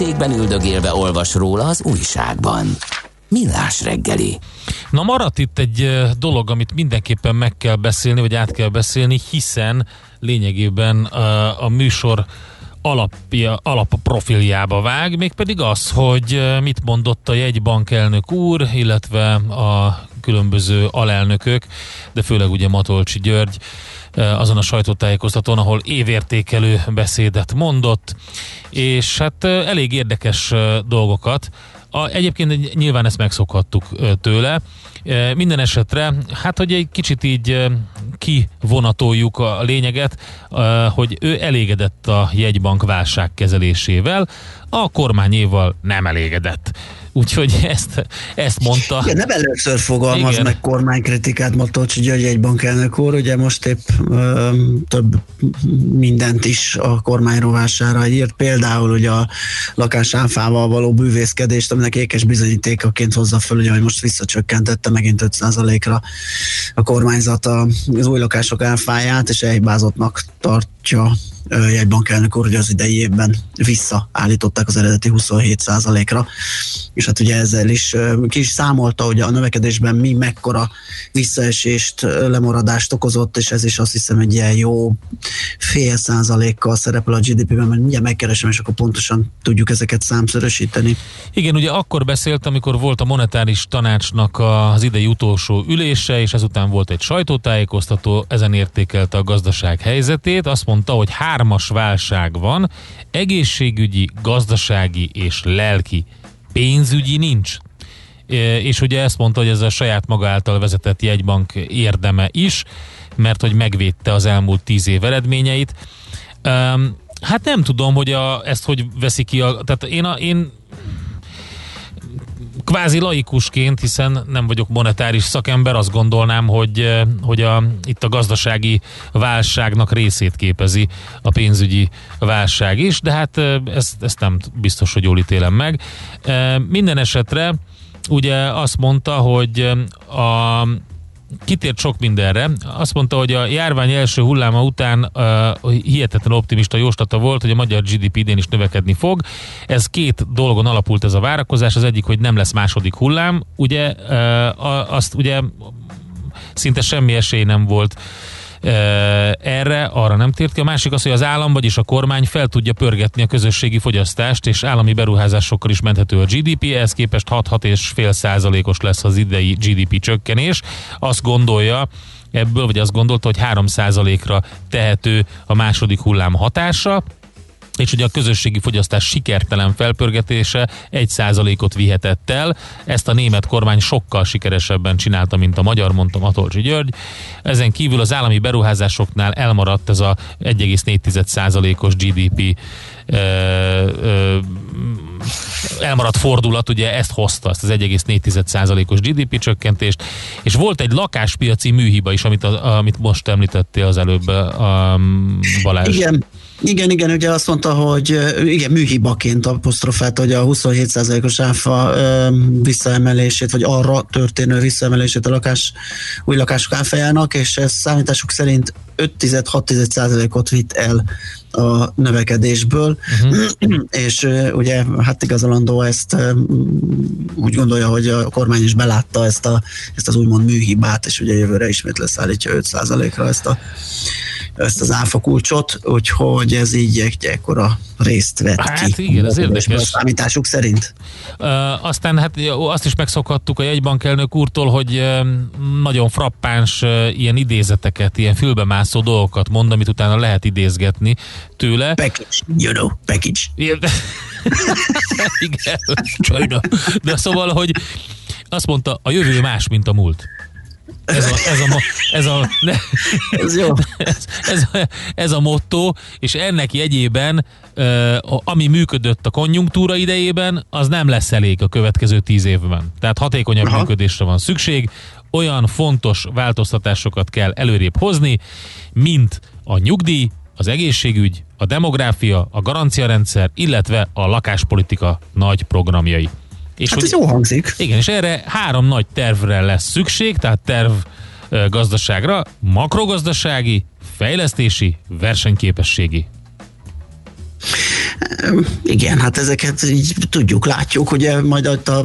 Karosszékben üldögélve olvas róla az újságban. Millás reggeli. Na maradt itt egy dolog, amit mindenképpen meg kell beszélni, vagy át kell beszélni, hiszen lényegében a, a műsor alapja, alapprofiljába vág, mégpedig az, hogy mit mondott a jegybank elnök úr, illetve a különböző alelnökök, de főleg ugye Matolcsi György, azon a sajtótájékoztatón, ahol évértékelő beszédet mondott, és hát elég érdekes dolgokat. A, egyébként nyilván ezt megszokhattuk tőle. Minden esetre, hát hogy egy kicsit így kivonatoljuk a lényeget, hogy ő elégedett a jegybank válság kezelésével, a kormányéval nem elégedett. Úgyhogy ezt, ezt mondta. Igen, nem először fogalmaz Igen. meg kormánykritikát Matolcsi György egy bankelnök úr, ugye most épp ö, több mindent is a kormányrovására írt, például ugye a lakás áfával való bűvészkedést, aminek ékes bizonyítékaként hozza föl, ugye, hogy most visszacsökkentette megint 5%-ra a kormányzat az új lakások áfáját, és elhibázottnak tartja jegybankelnök úr, hogy az idei évben visszaállították az eredeti 27%-ra, és hát ugye ezzel is ki is számolta, hogy a növekedésben mi mekkora visszaesést, lemaradást okozott, és ez is azt hiszem egy ilyen jó fél százalékkal szerepel a GDP-ben, mert mindjárt megkeresem, és akkor pontosan tudjuk ezeket számszörösíteni. Igen, ugye akkor beszélt, amikor volt a monetáris tanácsnak az idei utolsó ülése, és ezután volt egy sajtótájékoztató, ezen értékelte a gazdaság helyzetét, azt mondta, hogy hármas válság van, egészségügyi, gazdasági és lelki. Pénzügyi nincs. És ugye ezt mondta, hogy ez a saját maga által vezetett jegybank érdeme is, mert hogy megvédte az elmúlt tíz év eredményeit. Hát nem tudom, hogy a, ezt hogy veszi ki a... Tehát én, a, én kvázi laikusként, hiszen nem vagyok monetáris szakember, azt gondolnám, hogy, eh, hogy a, itt a gazdasági válságnak részét képezi a pénzügyi válság is, de hát eh, ezt, ezt nem biztos, hogy jól ítélem meg. Eh, minden esetre ugye azt mondta, hogy a kitért sok mindenre. Azt mondta, hogy a járvány első hulláma után uh, hihetetlen optimista jóslata volt, hogy a magyar GDP idén is növekedni fog. Ez két dolgon alapult ez a várakozás. Az egyik, hogy nem lesz második hullám. Ugye uh, azt ugye szinte semmi esély nem volt erre, arra nem tért ki. A másik az, hogy az állam, vagyis a kormány fel tudja pörgetni a közösségi fogyasztást, és állami beruházásokkal is menthető a GDP, ehhez képest 6-6,5 százalékos lesz az idei GDP csökkenés. Azt gondolja, ebből, vagy azt gondolta, hogy 3 ra tehető a második hullám hatása, és ugye a közösségi fogyasztás sikertelen felpörgetése egy százalékot vihetett el. Ezt a német kormány sokkal sikeresebben csinálta, mint a magyar, mondta Matolcsi György. Ezen kívül az állami beruházásoknál elmaradt ez a 1,4 százalékos GDP ö, ö, elmaradt fordulat, ugye ezt hozta, ezt az 1,4%-os GDP csökkentést, és volt egy lakáspiaci műhiba is, amit, amit most említettél az előbb a Balázs. Igen, igen, igen, ugye azt mondta, hogy igen, műhibaként apostrofált, hogy a 27%-os áfa visszaemelését, vagy arra történő visszaemelését a lakás, új lakások áfájának, és ez számításuk szerint 5-6%-ot vitt el a növekedésből, uh-huh. és ugye hát igazolandó ezt úgy gondolja, hogy a kormány is belátta ezt, a, ezt az úgymond műhibát, és ugye jövőre ismét leszállítja 5%-ra ezt a ezt az áfa kulcsot, úgyhogy ez így egy ekkora részt vett hát ki. igen, az érdekes. Számításuk szerint. Uh, aztán hát azt is megszokhattuk a jegybankelnök úrtól, hogy uh, nagyon frappáns uh, ilyen idézeteket, ilyen fülbemászó dolgokat mond, amit utána lehet idézgetni tőle. Package, you know, package. igen, Csajna. De szóval, hogy azt mondta, a jövő más, mint a múlt. Ez a, ez a, ez a, ne, ez, jó. Ez, ez, a, ez a motto, és ennek jegyében, ami működött a konjunktúra idejében, az nem lesz elég a következő tíz évben. Tehát hatékonyabb Aha. működésre van szükség, olyan fontos változtatásokat kell előrébb hozni, mint a nyugdíj, az egészségügy, a demográfia, a garanciarendszer, illetve a lakáspolitika nagy programjai. És hát ez jó hangzik. Igen, és erre három nagy tervre lesz szükség, tehát terv gazdaságra, makrogazdasági, fejlesztési, versenyképességi. Igen, hát ezeket így tudjuk, látjuk, ugye majd a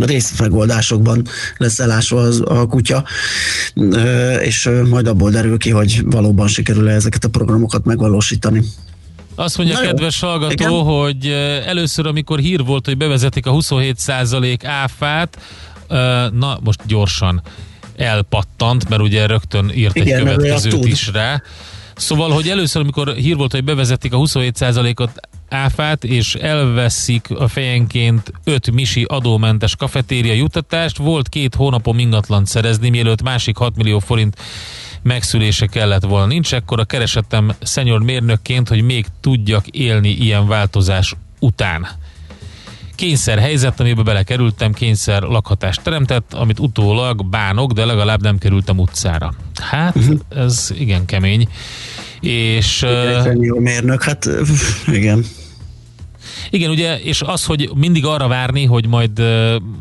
részmegoldásokban lesz elásva az, a kutya, és majd abból derül ki, hogy valóban sikerül -e ezeket a programokat megvalósítani. Azt mondja, Na kedves hallgató, Igen? hogy először, amikor hír volt, hogy bevezetik a 27% áfát, na most gyorsan elpattant, mert ugye rögtön írt Igen, egy következőt is rá. Szóval, hogy először, amikor hír volt, hogy bevezetik a 27%-ot áfát, és elveszik a fejenként 5 misi adómentes kafetéria jutatást, volt két hónapom ingatlant szerezni, mielőtt másik 6 millió forint megszülése kellett volna. Nincs ekkora keresetem szenyor mérnökként, hogy még tudjak élni ilyen változás után. Kényszer helyzet, amiben belekerültem, kényszer lakhatást teremtett, amit utólag bánok, de legalább nem kerültem utcára. Hát, uh-huh. ez igen kemény. És... Igen, uh, mérnök, hát igen. Igen, ugye, és az, hogy mindig arra várni, hogy majd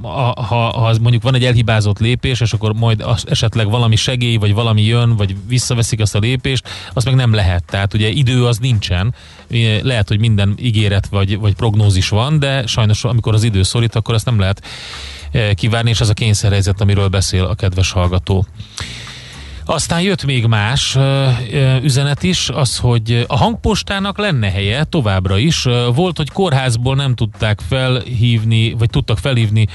ha, ha mondjuk van egy elhibázott lépés, és akkor majd az, esetleg valami segély, vagy valami jön, vagy visszaveszik azt a lépést, az meg nem lehet. Tehát ugye idő az nincsen. Lehet, hogy minden ígéret vagy, vagy prognózis van, de sajnos amikor az idő szorít, akkor azt nem lehet kivárni, és az a kényszerhelyzet, amiről beszél a kedves hallgató. Aztán jött még más üzenet is, az, hogy a hangpostának lenne helye továbbra is. Volt, hogy kórházból nem tudták felhívni, vagy tudtak felhívni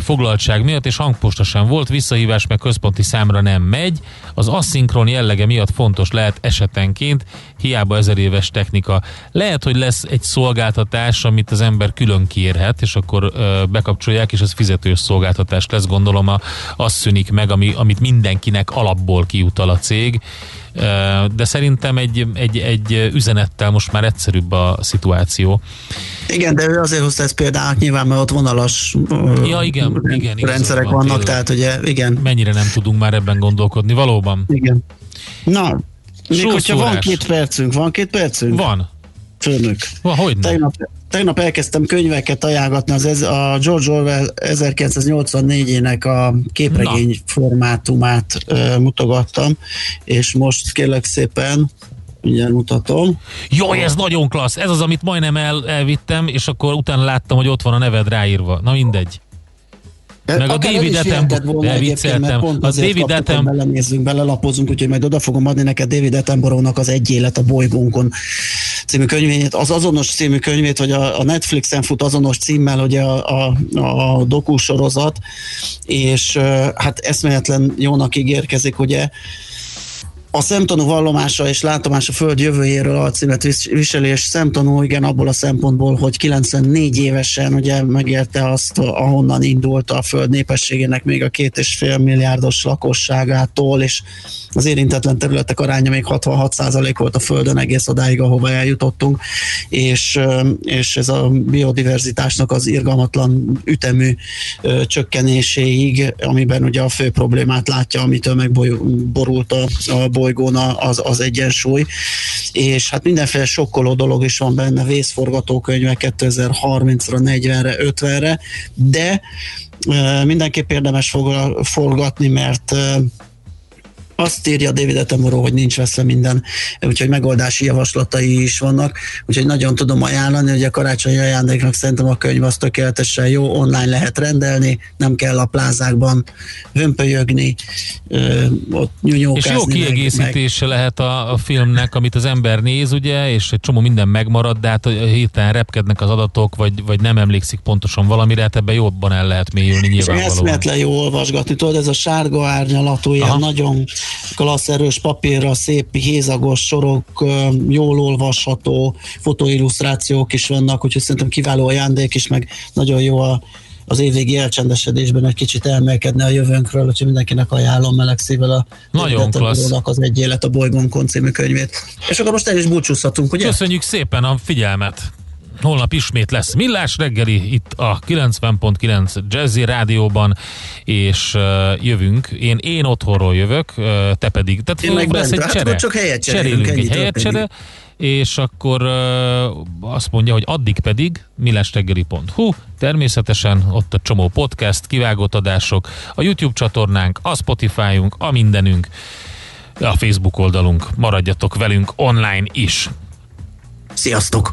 foglaltság miatt, és hangposta sem volt, visszahívás meg központi számra nem megy. Az aszinkron jellege miatt fontos lehet esetenként, hiába ezer éves technika. Lehet, hogy lesz egy szolgáltatás, amit az ember külön kérhet, és akkor bekapcsolják, és az fizetős szolgáltatás lesz, gondolom, a, az szűnik meg, ami, amit mindenkinek alapból kiutal a cég de szerintem egy, egy, egy üzenettel most már egyszerűbb a szituáció. Igen, de ő azért hozta ezt például nyilván, mert ott vonalas ja, igen, igen, rendszerek van, vannak, tényleg. tehát ugye, igen. Mennyire nem tudunk már ebben gondolkodni, valóban. Igen. Na, még hogyha van két percünk, van két percünk? Van. Főnök. Van, hogy tegnap, tegnap elkezdtem könyveket ajánlatni, az ez, a George Orwell 1984-ének a képregény Na. formátumát uh, mutogattam, és most kérlek szépen mindjárt mutatom. Jaj, ez nagyon klassz! Ez az, amit majdnem el, elvittem, és akkor utána láttam, hogy ott van a neved ráírva. Na mindegy. Meg a David Attenborough, vicceltem. A David Attenborough. Belenézzünk, belelapozunk, úgyhogy majd oda fogom adni neked David Attenborough-nak az Egy élet a bolygónkon című könyvét, az azonos című könyvét, vagy a, a Netflixen fut azonos címmel, hogy a, a, a dokusorozat, és hát eszméletlen jónak ígérkezik, ugye a szemtanú vallomása és látomása föld jövőjéről alcímet viseli, és szemtanú igen abból a szempontból, hogy 94 évesen ugye megérte azt, ahonnan indult a föld népességének még a két és fél milliárdos lakosságától, és az érintetlen területek aránya még 66% volt a földön egész odáig, ahova eljutottunk, és, és ez a biodiverzitásnak az irgalmatlan ütemű csökkenéséig, amiben ugye a fő problémát látja, amitől megborult a, a bolygón az, az egyensúly, és hát mindenféle sokkoló dolog is van benne, vészforgatókönyve 2030-ra, 40-re, 50-re, de mindenképp érdemes forgatni, mert azt írja David Attenborough, hogy nincs veszve minden, úgyhogy megoldási javaslatai is vannak, úgyhogy nagyon tudom ajánlani, hogy a karácsonyi ajándéknak szerintem a könyv az tökéletesen jó, online lehet rendelni, nem kell a plázákban hömpölyögni, ott nyújjókázni. És jó kiegészítése meg, meg. lehet a, a filmnek, amit az ember néz, ugye, és egy csomó minden megmarad, de hát hirtelen repkednek az adatok, vagy, vagy nem emlékszik pontosan valamire, hát ebben jobban el lehet mélyülni nyilvánvalóan. És eszméletlen jó olvasgatni, tudod, ez a sárga árnyalatú, ilyen nagyon klassz erős papírra, szép hézagos sorok, jól olvasható fotóillusztrációk is vannak, úgyhogy szerintem kiváló ajándék is, meg nagyon jó a, az évvégi elcsendesedésben egy kicsit elmelkedne a jövőnkről, úgyhogy mindenkinek ajánlom meleg szívvel a Nagyon klassz. az Egy élet a bolygónkon című könyvét. És akkor most el is búcsúzhatunk, ugye? Köszönjük szépen a figyelmet! Holnap ismét lesz Millás reggeli itt a 90.9 Jazzy rádióban, és uh, jövünk. Én, én otthonról jövök, uh, te pedig. Tehát én meg lesz egy hát csere. csak helyet cserélünk, egy helyet csere, és akkor uh, azt mondja, hogy addig pedig millásreggeli.hu, természetesen ott a csomó podcast, kivágott adások, a YouTube csatornánk, a Spotify-unk, a mindenünk, a Facebook oldalunk. Maradjatok velünk online is. Sziasztok!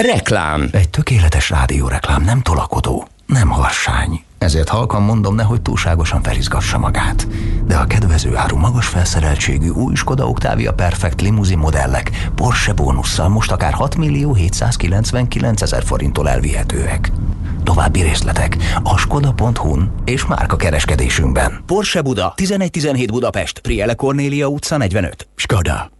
Reklám. Egy tökéletes rádióreklám nem tolakodó, nem harsány. Ezért halkan mondom, nehogy túlságosan felizgassa magát. De a kedvező áru magas felszereltségű új Skoda Octavia Perfect limuzin modellek Porsche bónusszal most akár 6 millió 799 ezer forinttól elvihetőek. További részletek a skoda.hu-n és márka kereskedésünkben. Porsche Buda, 1117 Budapest, Priele Cornélia utca 45. Skoda.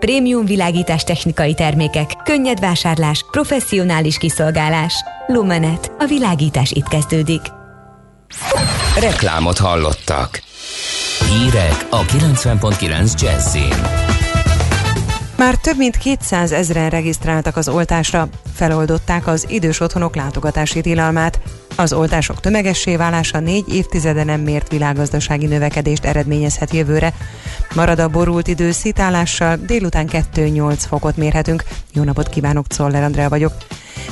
Prémium világítás technikai termékek, könnyed vásárlás, professzionális kiszolgálás. Lumenet. A világítás itt kezdődik. Reklámot hallottak. Hírek a 90.9 Jazzin. Már több mint 200 ezeren regisztráltak az oltásra, feloldották az idős otthonok látogatási tilalmát. Az oltások tömegessé válása négy évtizede nem mért világgazdasági növekedést eredményezhet jövőre. Marad a borult idő szitálással, délután 2-8 fokot mérhetünk. Jó napot kívánok, Czoller Andrea vagyok.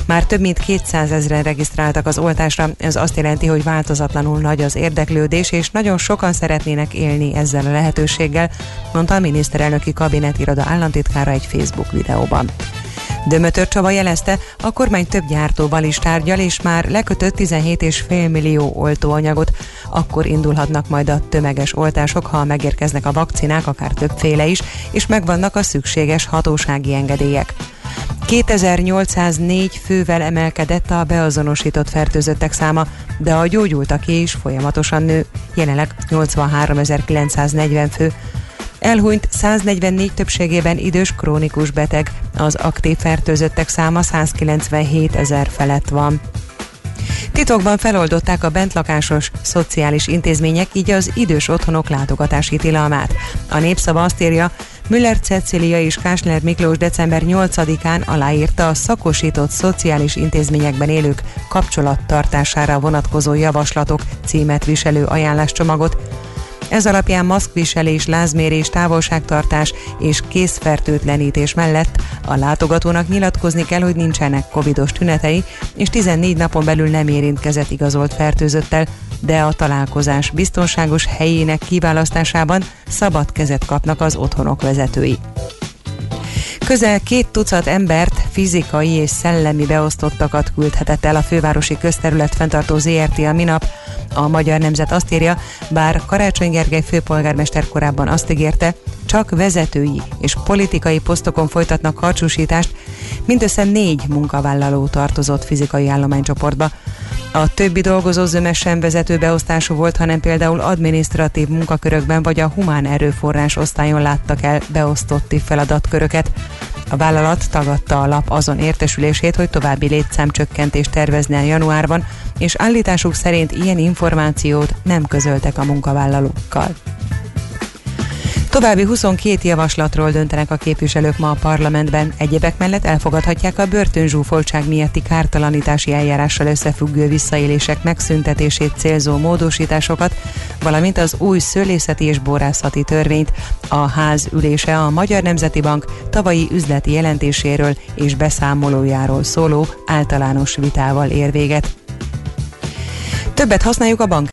Már több mint 200 ezeren regisztráltak az oltásra, ez azt jelenti, hogy változatlanul nagy az érdeklődés, és nagyon sokan szeretnének élni ezzel a lehetőséggel, mondta a miniszterelnöki kabinetiroda államtitkára egy Facebook videóban. Dömötör Csaba jelezte, a kormány több gyártóval is tárgyal, és már lekötött 17,5 millió oltóanyagot. Akkor indulhatnak majd a tömeges oltások, ha megérkeznek a vakcinák, akár többféle is, és megvannak a szükséges hatósági engedélyek. 2804 fővel emelkedett a beazonosított fertőzöttek száma, de a gyógyultaké is folyamatosan nő, jelenleg 83.940 fő. Elhunyt 144 többségében idős krónikus beteg, az aktív fertőzöttek száma 197 ezer felett van. Titokban feloldották a bentlakásos szociális intézmények, így az idős otthonok látogatási tilalmát. A népszava azt írja, Müller Cecilia és Kásler Miklós december 8-án aláírta a szakosított szociális intézményekben élők kapcsolattartására vonatkozó javaslatok címet viselő ajánláscsomagot, ez alapján maszkviselés, lázmérés, távolságtartás és készfertőtlenítés mellett a látogatónak nyilatkozni kell, hogy nincsenek covidos tünetei, és 14 napon belül nem érintkezett igazolt fertőzöttel, de a találkozás biztonságos helyének kiválasztásában szabad kezet kapnak az otthonok vezetői. Közel két tucat embert, fizikai és szellemi beosztottakat küldhetett el a fővárosi közterület fenntartó ZRT a minap. A Magyar Nemzet azt írja, bár Karácsony Gergely főpolgármester korábban azt ígérte, csak vezetői és politikai posztokon folytatnak karcsúsítást, mindössze négy munkavállaló tartozott fizikai állománycsoportba. A többi dolgozó zöme sem vezető beosztású volt, hanem például adminisztratív munkakörökben vagy a humán erőforrás osztályon láttak el beosztotti feladatköröket. A vállalat tagadta a lap azon értesülését, hogy további létszámcsökkentést tervezne januárban, és állításuk szerint ilyen információt nem közöltek a munkavállalókkal. További 22 javaslatról döntenek a képviselők ma a parlamentben. Egyebek mellett elfogadhatják a börtönzsúfoltság miatti kártalanítási eljárással összefüggő visszaélések megszüntetését célzó módosításokat, valamint az új szőlészeti és borászati törvényt. A ház ülése a Magyar Nemzeti Bank tavalyi üzleti jelentéséről és beszámolójáról szóló általános vitával ér véget. Többet használjuk a bank